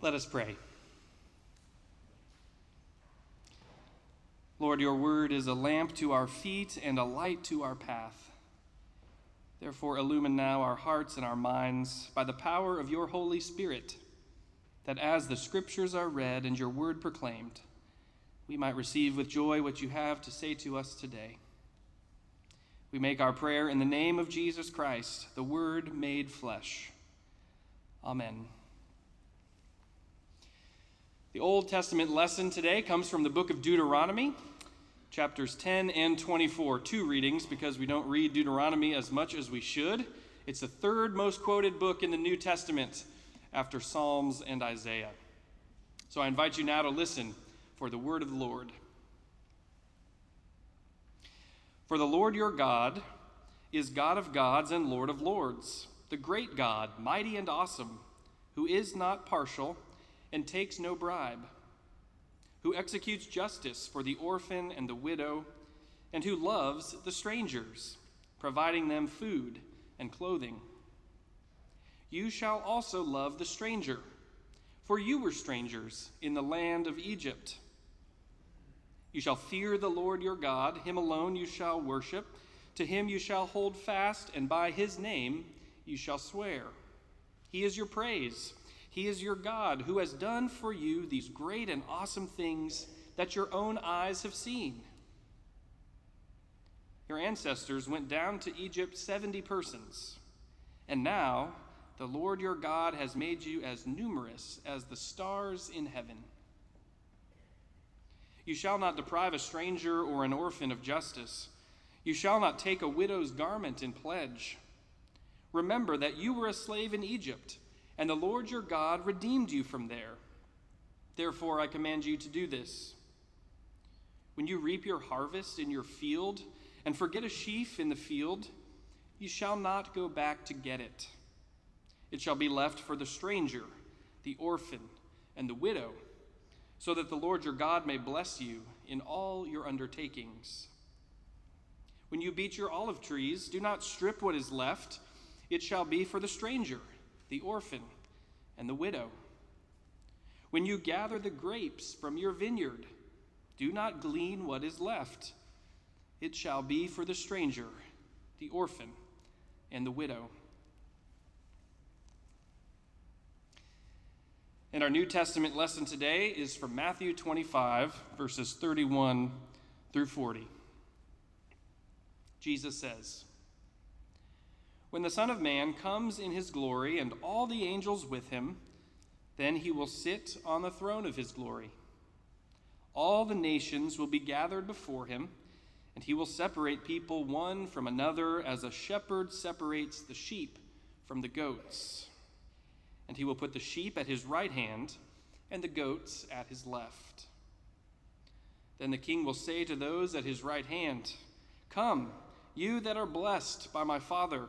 Let us pray. Lord, your word is a lamp to our feet and a light to our path. Therefore, illumine now our hearts and our minds by the power of your Holy Spirit, that as the scriptures are read and your word proclaimed, we might receive with joy what you have to say to us today. We make our prayer in the name of Jesus Christ, the Word made flesh. Amen. The Old Testament lesson today comes from the book of Deuteronomy, chapters 10 and 24. Two readings because we don't read Deuteronomy as much as we should. It's the third most quoted book in the New Testament after Psalms and Isaiah. So I invite you now to listen for the word of the Lord. For the Lord your God is God of gods and Lord of lords, the great God, mighty and awesome, who is not partial and takes no bribe, who executes justice for the orphan and the widow, and who loves the strangers, providing them food and clothing. You shall also love the stranger, for you were strangers in the land of Egypt. You shall fear the Lord your God, him alone you shall worship, to him you shall hold fast, and by his name you shall swear. He is your praise he is your God who has done for you these great and awesome things that your own eyes have seen. Your ancestors went down to Egypt 70 persons, and now the Lord your God has made you as numerous as the stars in heaven. You shall not deprive a stranger or an orphan of justice. You shall not take a widow's garment in pledge. Remember that you were a slave in Egypt and the Lord your God redeemed you from there. Therefore, I command you to do this. When you reap your harvest in your field and forget a sheaf in the field, you shall not go back to get it. It shall be left for the stranger, the orphan, and the widow, so that the Lord your God may bless you in all your undertakings. When you beat your olive trees, do not strip what is left, it shall be for the stranger the orphan, and the widow. When you gather the grapes from your vineyard, do not glean what is left. It shall be for the stranger, the orphan, and the widow. And our New Testament lesson today is from Matthew 25, verses 31 through 40. Jesus says, when the Son of Man comes in his glory and all the angels with him, then he will sit on the throne of his glory. All the nations will be gathered before him, and he will separate people one from another as a shepherd separates the sheep from the goats. And he will put the sheep at his right hand and the goats at his left. Then the king will say to those at his right hand, Come, you that are blessed by my Father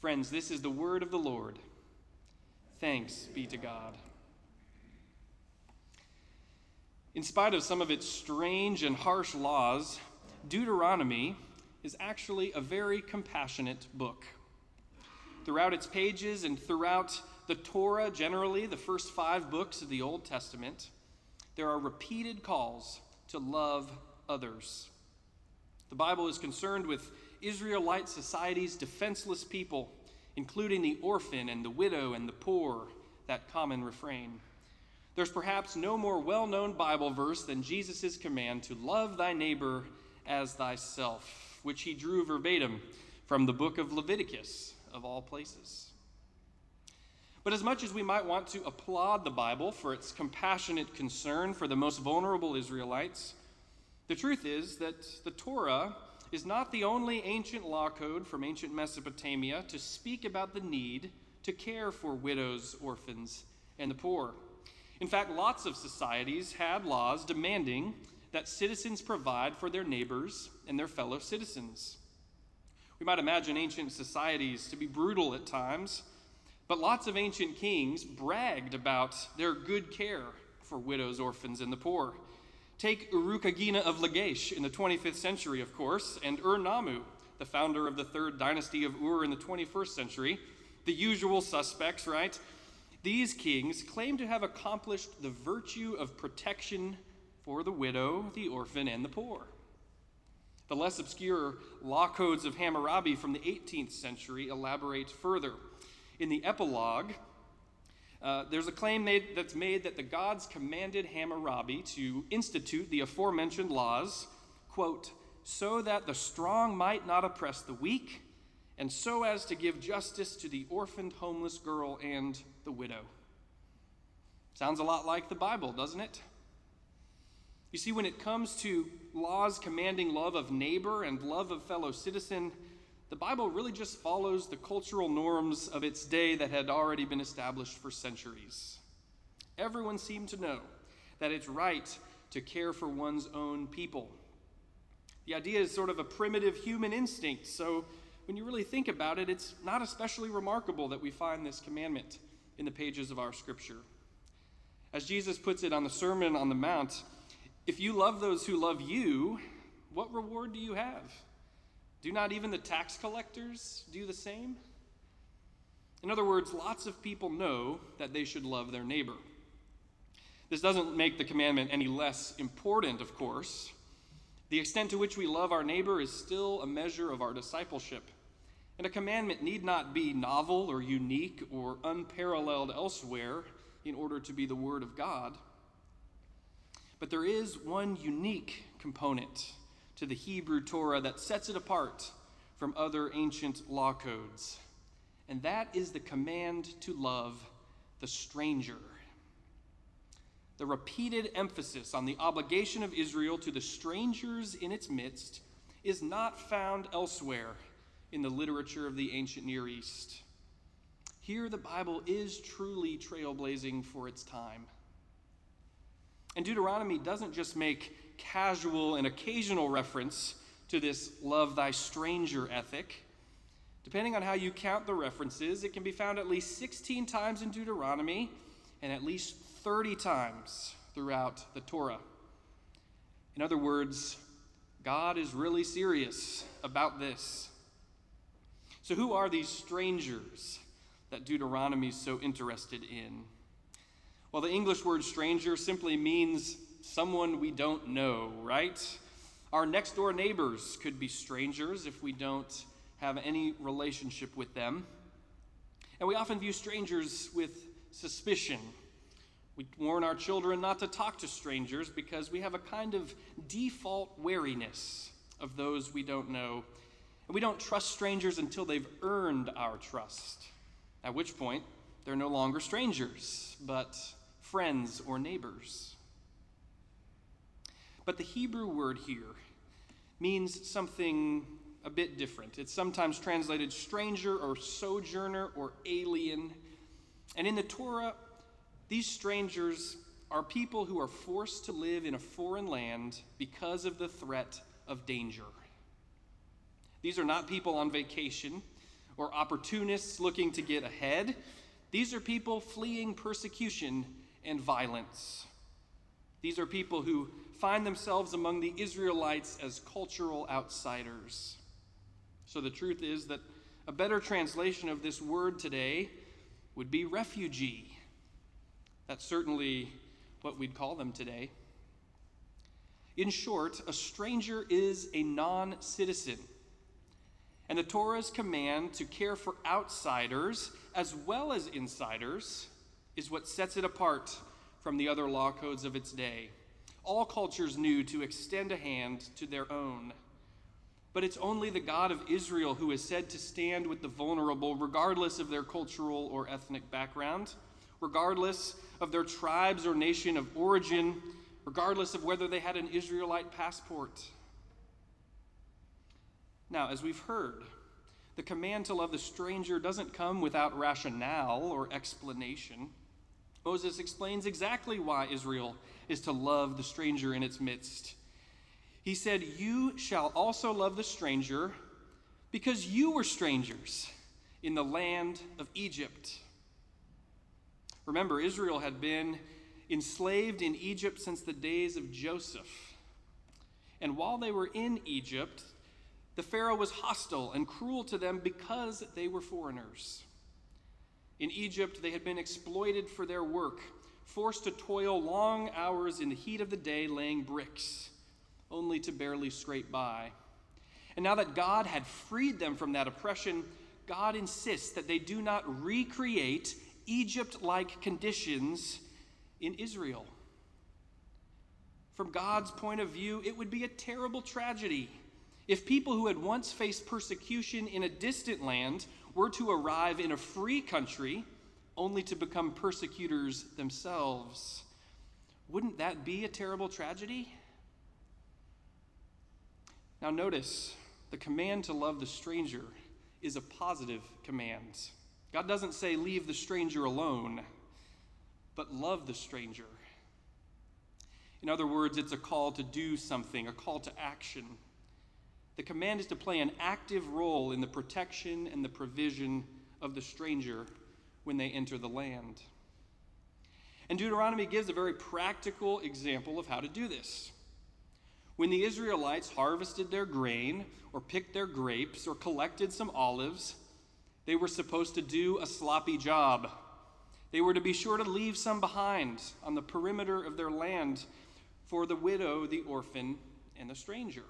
Friends, this is the word of the Lord. Thanks be to God. In spite of some of its strange and harsh laws, Deuteronomy is actually a very compassionate book. Throughout its pages and throughout the Torah, generally, the first five books of the Old Testament, there are repeated calls to love others. The Bible is concerned with Israelite society's defenseless people including the orphan and the widow and the poor, that common refrain. There's perhaps no more well known Bible verse than Jesus' command to love thy neighbor as thyself, which he drew verbatim from the book of Leviticus, of all places. But as much as we might want to applaud the Bible for its compassionate concern for the most vulnerable Israelites, the truth is that the Torah is not the only ancient law code from ancient Mesopotamia to speak about the need to care for widows, orphans, and the poor. In fact, lots of societies had laws demanding that citizens provide for their neighbors and their fellow citizens. We might imagine ancient societies to be brutal at times but lots of ancient kings bragged about their good care for widows, orphans, and the poor. Take Urukagina of Lagash in the 25th century, of course, and Ur-Nammu, the founder of the third dynasty of Ur in the 21st century. The usual suspects, right? These kings claim to have accomplished the virtue of protection for the widow, the orphan, and the poor. The less obscure law codes of Hammurabi from the 18th century elaborate further in the epilogue, uh, there's a claim made, that's made that the gods commanded Hammurabi to institute the aforementioned laws, quote, so that the strong might not oppress the weak, and so as to give justice to the orphaned homeless girl and the widow. Sounds a lot like the Bible, doesn't it? You see, when it comes to laws commanding love of neighbor and love of fellow citizen, the Bible really just follows the cultural norms of its day that had already been established for centuries. Everyone seemed to know that it's right to care for one's own people. The idea is sort of a primitive human instinct, so when you really think about it, it's not especially remarkable that we find this commandment in the pages of our scripture. As Jesus puts it on the Sermon on the Mount, if you love those who love you, what reward do you have? Do not even the tax collectors do the same? In other words, lots of people know that they should love their neighbor. This doesn't make the commandment any less important, of course. The extent to which we love our neighbor is still a measure of our discipleship. And a commandment need not be novel or unique or unparalleled elsewhere in order to be the Word of God. But there is one unique component to the Hebrew Torah that sets it apart from other ancient law codes. And that is the command to love the stranger. The repeated emphasis on the obligation of Israel to the strangers in its midst is not found elsewhere in the literature of the ancient Near East. Here, the Bible is truly trailblazing for its time. And Deuteronomy doesn't just make casual and occasional reference to this love thy stranger ethic. Depending on how you count the references, it can be found at least 16 times in Deuteronomy and at least 30 times throughout the Torah. In other words, God is really serious about this. So, who are these strangers that Deuteronomy is so interested in? Well, the English word stranger simply means someone we don't know, right? Our next door neighbors could be strangers if we don't have any relationship with them. And we often view strangers with suspicion. We warn our children not to talk to strangers because we have a kind of default wariness of those we don't know. And we don't trust strangers until they've earned our trust, at which point they're no longer strangers, but friends or neighbors. But the Hebrew word here means something a bit different. It's sometimes translated stranger or sojourner or alien. And in the Torah, these strangers are people who are forced to live in a foreign land because of the threat of danger. These are not people on vacation or opportunists looking to get ahead. These are people fleeing persecution and violence. These are people who find themselves among the Israelites as cultural outsiders. So the truth is that a better translation of this word today would be refugee. That's certainly what we'd call them today. In short, a stranger is a non citizen. And the Torah's command to care for outsiders as well as insiders is what sets it apart from the other law codes of its day. All cultures knew to extend a hand to their own. But it's only the God of Israel who is said to stand with the vulnerable, regardless of their cultural or ethnic background, regardless of their tribes or nation of origin, regardless of whether they had an Israelite passport. Now, as we've heard, the command to love the stranger doesn't come without rationale or explanation. Moses explains exactly why Israel is to love the stranger in its midst. He said, You shall also love the stranger because you were strangers in the land of Egypt. Remember, Israel had been enslaved in Egypt since the days of Joseph. And while they were in Egypt, the Pharaoh was hostile and cruel to them because they were foreigners. In Egypt, they had been exploited for their work, forced to toil long hours in the heat of the day laying bricks only to barely scrape by. And now that God had freed them from that oppression, God insists that they do not recreate Egypt like conditions in Israel. From God's point of view, it would be a terrible tragedy if people who had once faced persecution in a distant land were to arrive in a free country only to become persecutors themselves. Wouldn't that be a terrible tragedy? Now, notice the command to love the stranger is a positive command. God doesn't say, leave the stranger alone, but love the stranger. In other words, it's a call to do something, a call to action. The command is to play an active role in the protection and the provision of the stranger when they enter the land. And Deuteronomy gives a very practical example of how to do this. When the Israelites harvested their grain, or picked their grapes, or collected some olives, they were supposed to do a sloppy job. They were to be sure to leave some behind on the perimeter of their land for the widow, the orphan, and the stranger.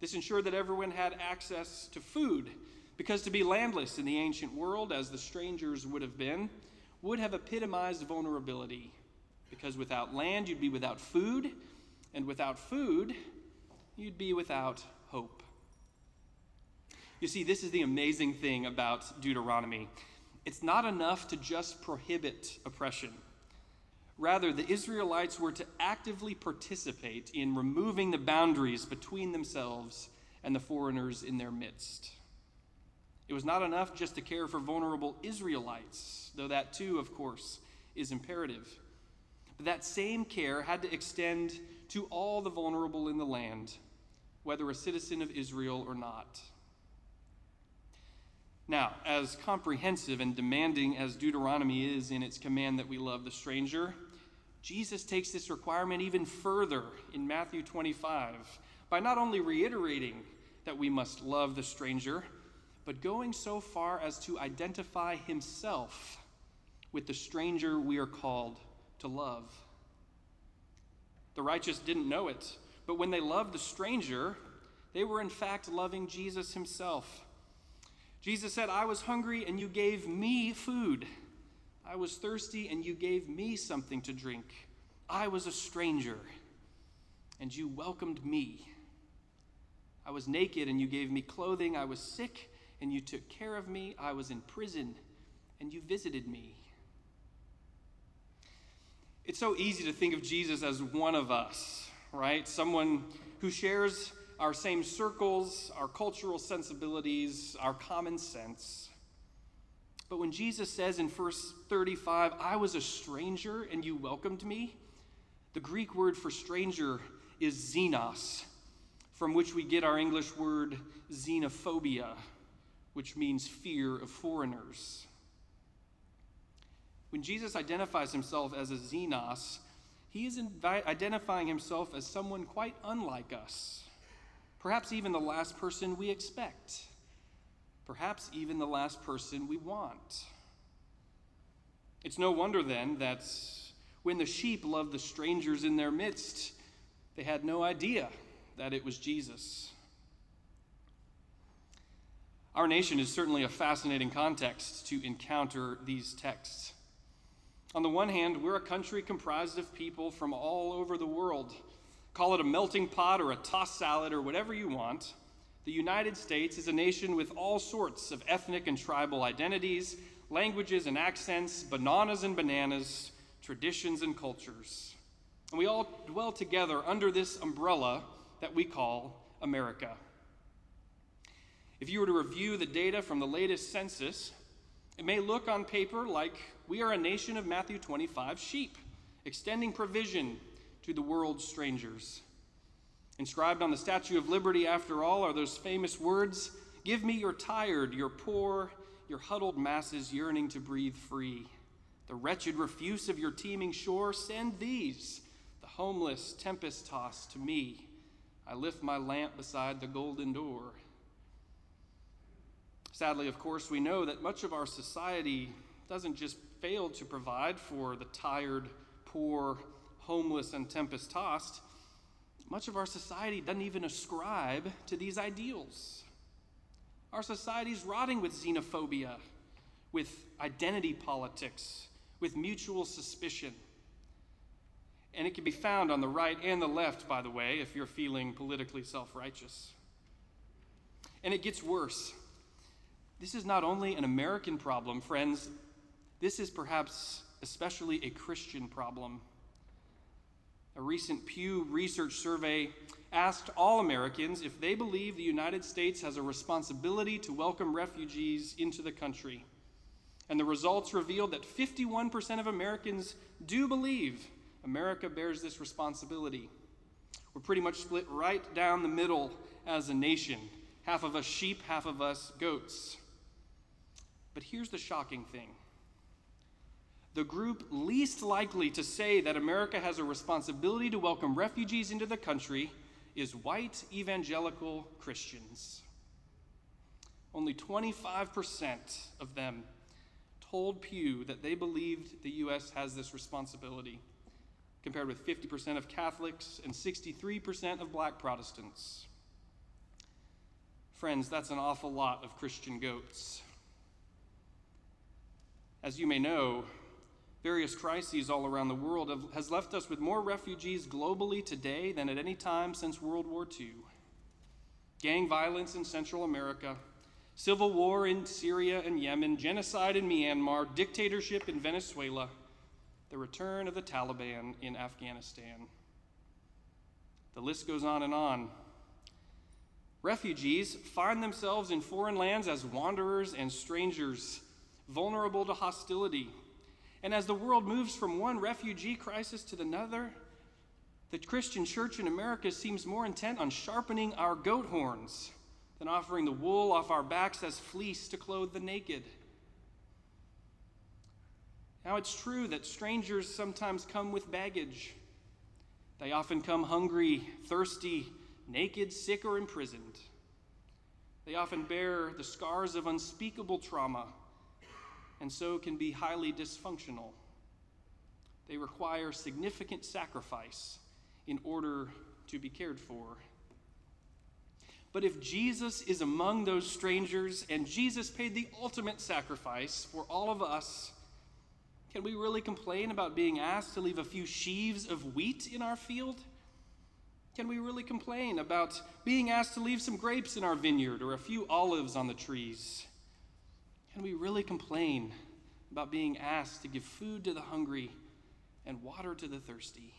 This ensured that everyone had access to food, because to be landless in the ancient world, as the strangers would have been, would have epitomized vulnerability. Because without land, you'd be without food, and without food, you'd be without hope. You see, this is the amazing thing about Deuteronomy. It's not enough to just prohibit oppression. Rather, the Israelites were to actively participate in removing the boundaries between themselves and the foreigners in their midst. It was not enough just to care for vulnerable Israelites, though that too, of course, is imperative. But that same care had to extend to all the vulnerable in the land, whether a citizen of Israel or not. Now, as comprehensive and demanding as Deuteronomy is in its command that we love the stranger, Jesus takes this requirement even further in Matthew 25 by not only reiterating that we must love the stranger, but going so far as to identify himself with the stranger we are called to love. The righteous didn't know it, but when they loved the stranger, they were in fact loving Jesus himself. Jesus said, I was hungry and you gave me food. I was thirsty and you gave me something to drink. I was a stranger and you welcomed me. I was naked and you gave me clothing. I was sick and you took care of me. I was in prison and you visited me. It's so easy to think of Jesus as one of us, right? Someone who shares our same circles, our cultural sensibilities, our common sense. But when Jesus says in verse 35, I was a stranger and you welcomed me, the Greek word for stranger is xenos, from which we get our English word xenophobia, which means fear of foreigners. When Jesus identifies himself as a xenos, he is invi- identifying himself as someone quite unlike us. Perhaps even the last person we expect. Perhaps even the last person we want. It's no wonder then that when the sheep loved the strangers in their midst, they had no idea that it was Jesus. Our nation is certainly a fascinating context to encounter these texts. On the one hand, we're a country comprised of people from all over the world. Call it a melting pot or a tossed salad or whatever you want. The United States is a nation with all sorts of ethnic and tribal identities, languages and accents, bananas and bananas, traditions and cultures. And we all dwell together under this umbrella that we call America. If you were to review the data from the latest census, it may look on paper like we are a nation of Matthew 25 sheep, extending provision to the world's strangers. Inscribed on the Statue of Liberty, after all, are those famous words Give me your tired, your poor, your huddled masses yearning to breathe free. The wretched refuse of your teeming shore, send these, the homeless, tempest tossed, to me. I lift my lamp beside the golden door. Sadly, of course, we know that much of our society doesn't just fail to provide for the tired, poor, homeless, and tempest tossed. Much of our society doesn't even ascribe to these ideals. Our society is rotting with xenophobia, with identity politics, with mutual suspicion. And it can be found on the right and the left, by the way, if you're feeling politically self righteous. And it gets worse. This is not only an American problem, friends, this is perhaps especially a Christian problem. A recent Pew Research survey asked all Americans if they believe the United States has a responsibility to welcome refugees into the country. And the results revealed that 51% of Americans do believe America bears this responsibility. We're pretty much split right down the middle as a nation half of us sheep, half of us goats. But here's the shocking thing the group least likely to say that America has a responsibility to welcome refugees into the country is white evangelical Christians. Only 25% of them told Pew that they believed the U.S. has this responsibility, compared with 50% of Catholics and 63% of black Protestants. Friends, that's an awful lot of Christian goats. As you may know, various crises all around the world have, has left us with more refugees globally today than at any time since World War II. Gang violence in Central America, civil war in Syria and Yemen, genocide in Myanmar, dictatorship in Venezuela, the return of the Taliban in Afghanistan. The list goes on and on. Refugees find themselves in foreign lands as wanderers and strangers, vulnerable to hostility and as the world moves from one refugee crisis to another, the Christian church in America seems more intent on sharpening our goat horns than offering the wool off our backs as fleece to clothe the naked. Now, it's true that strangers sometimes come with baggage. They often come hungry, thirsty, naked, sick, or imprisoned. They often bear the scars of unspeakable trauma and so can be highly dysfunctional. They require significant sacrifice in order to be cared for. But if Jesus is among those strangers and Jesus paid the ultimate sacrifice for all of us, can we really complain about being asked to leave a few sheaves of wheat in our field? Can we really complain about being asked to leave some grapes in our vineyard or a few olives on the trees? Can we really complain about being asked to give food to the hungry and water to the thirsty?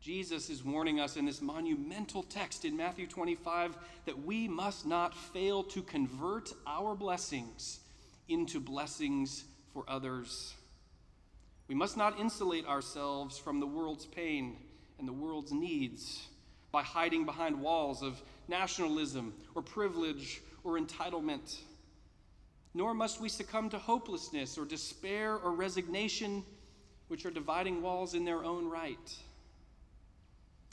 Jesus is warning us in this monumental text in Matthew 25 that we must not fail to convert our blessings into blessings for others. We must not insulate ourselves from the world's pain and the world's needs by hiding behind walls of nationalism or privilege or entitlement. Nor must we succumb to hopelessness or despair or resignation, which are dividing walls in their own right.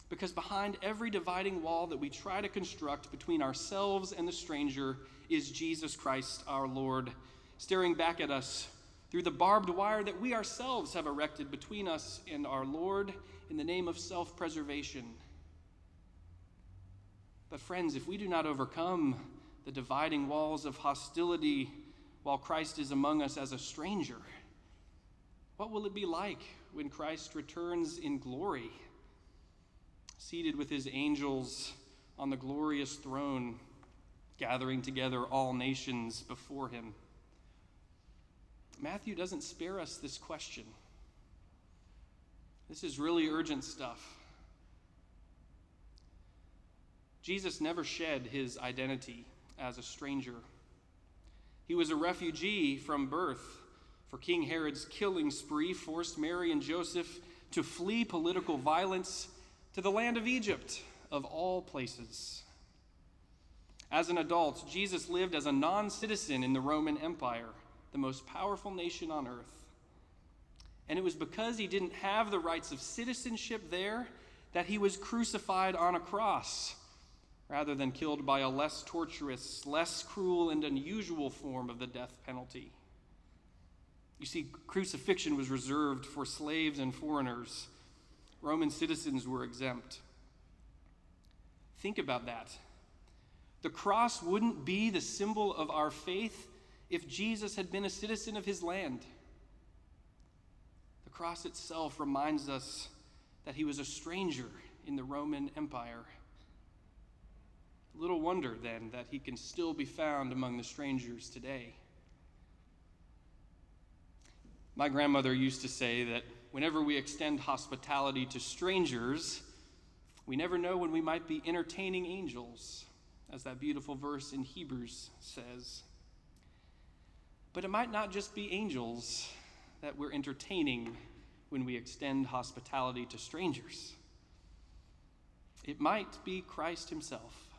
Because behind every dividing wall that we try to construct between ourselves and the stranger is Jesus Christ our Lord, staring back at us through the barbed wire that we ourselves have erected between us and our Lord in the name of self preservation. But, friends, if we do not overcome the dividing walls of hostility while Christ is among us as a stranger, what will it be like when Christ returns in glory, seated with his angels on the glorious throne, gathering together all nations before him? Matthew doesn't spare us this question. This is really urgent stuff. Jesus never shed his identity as a stranger. He was a refugee from birth, for King Herod's killing spree forced Mary and Joseph to flee political violence to the land of Egypt, of all places. As an adult, Jesus lived as a non citizen in the Roman Empire, the most powerful nation on earth. And it was because he didn't have the rights of citizenship there that he was crucified on a cross rather than killed by a less torturous, less cruel, and unusual form of the death penalty. You see, crucifixion was reserved for slaves and foreigners. Roman citizens were exempt. Think about that. The cross wouldn't be the symbol of our faith if Jesus had been a citizen of his land. The cross itself reminds us that he was a stranger in the Roman Empire. Little wonder, then, that he can still be found among the strangers today. My grandmother used to say that whenever we extend hospitality to strangers, we never know when we might be entertaining angels, as that beautiful verse in Hebrews says. But it might not just be angels that we're entertaining when we extend hospitality to strangers. It might be Christ Himself.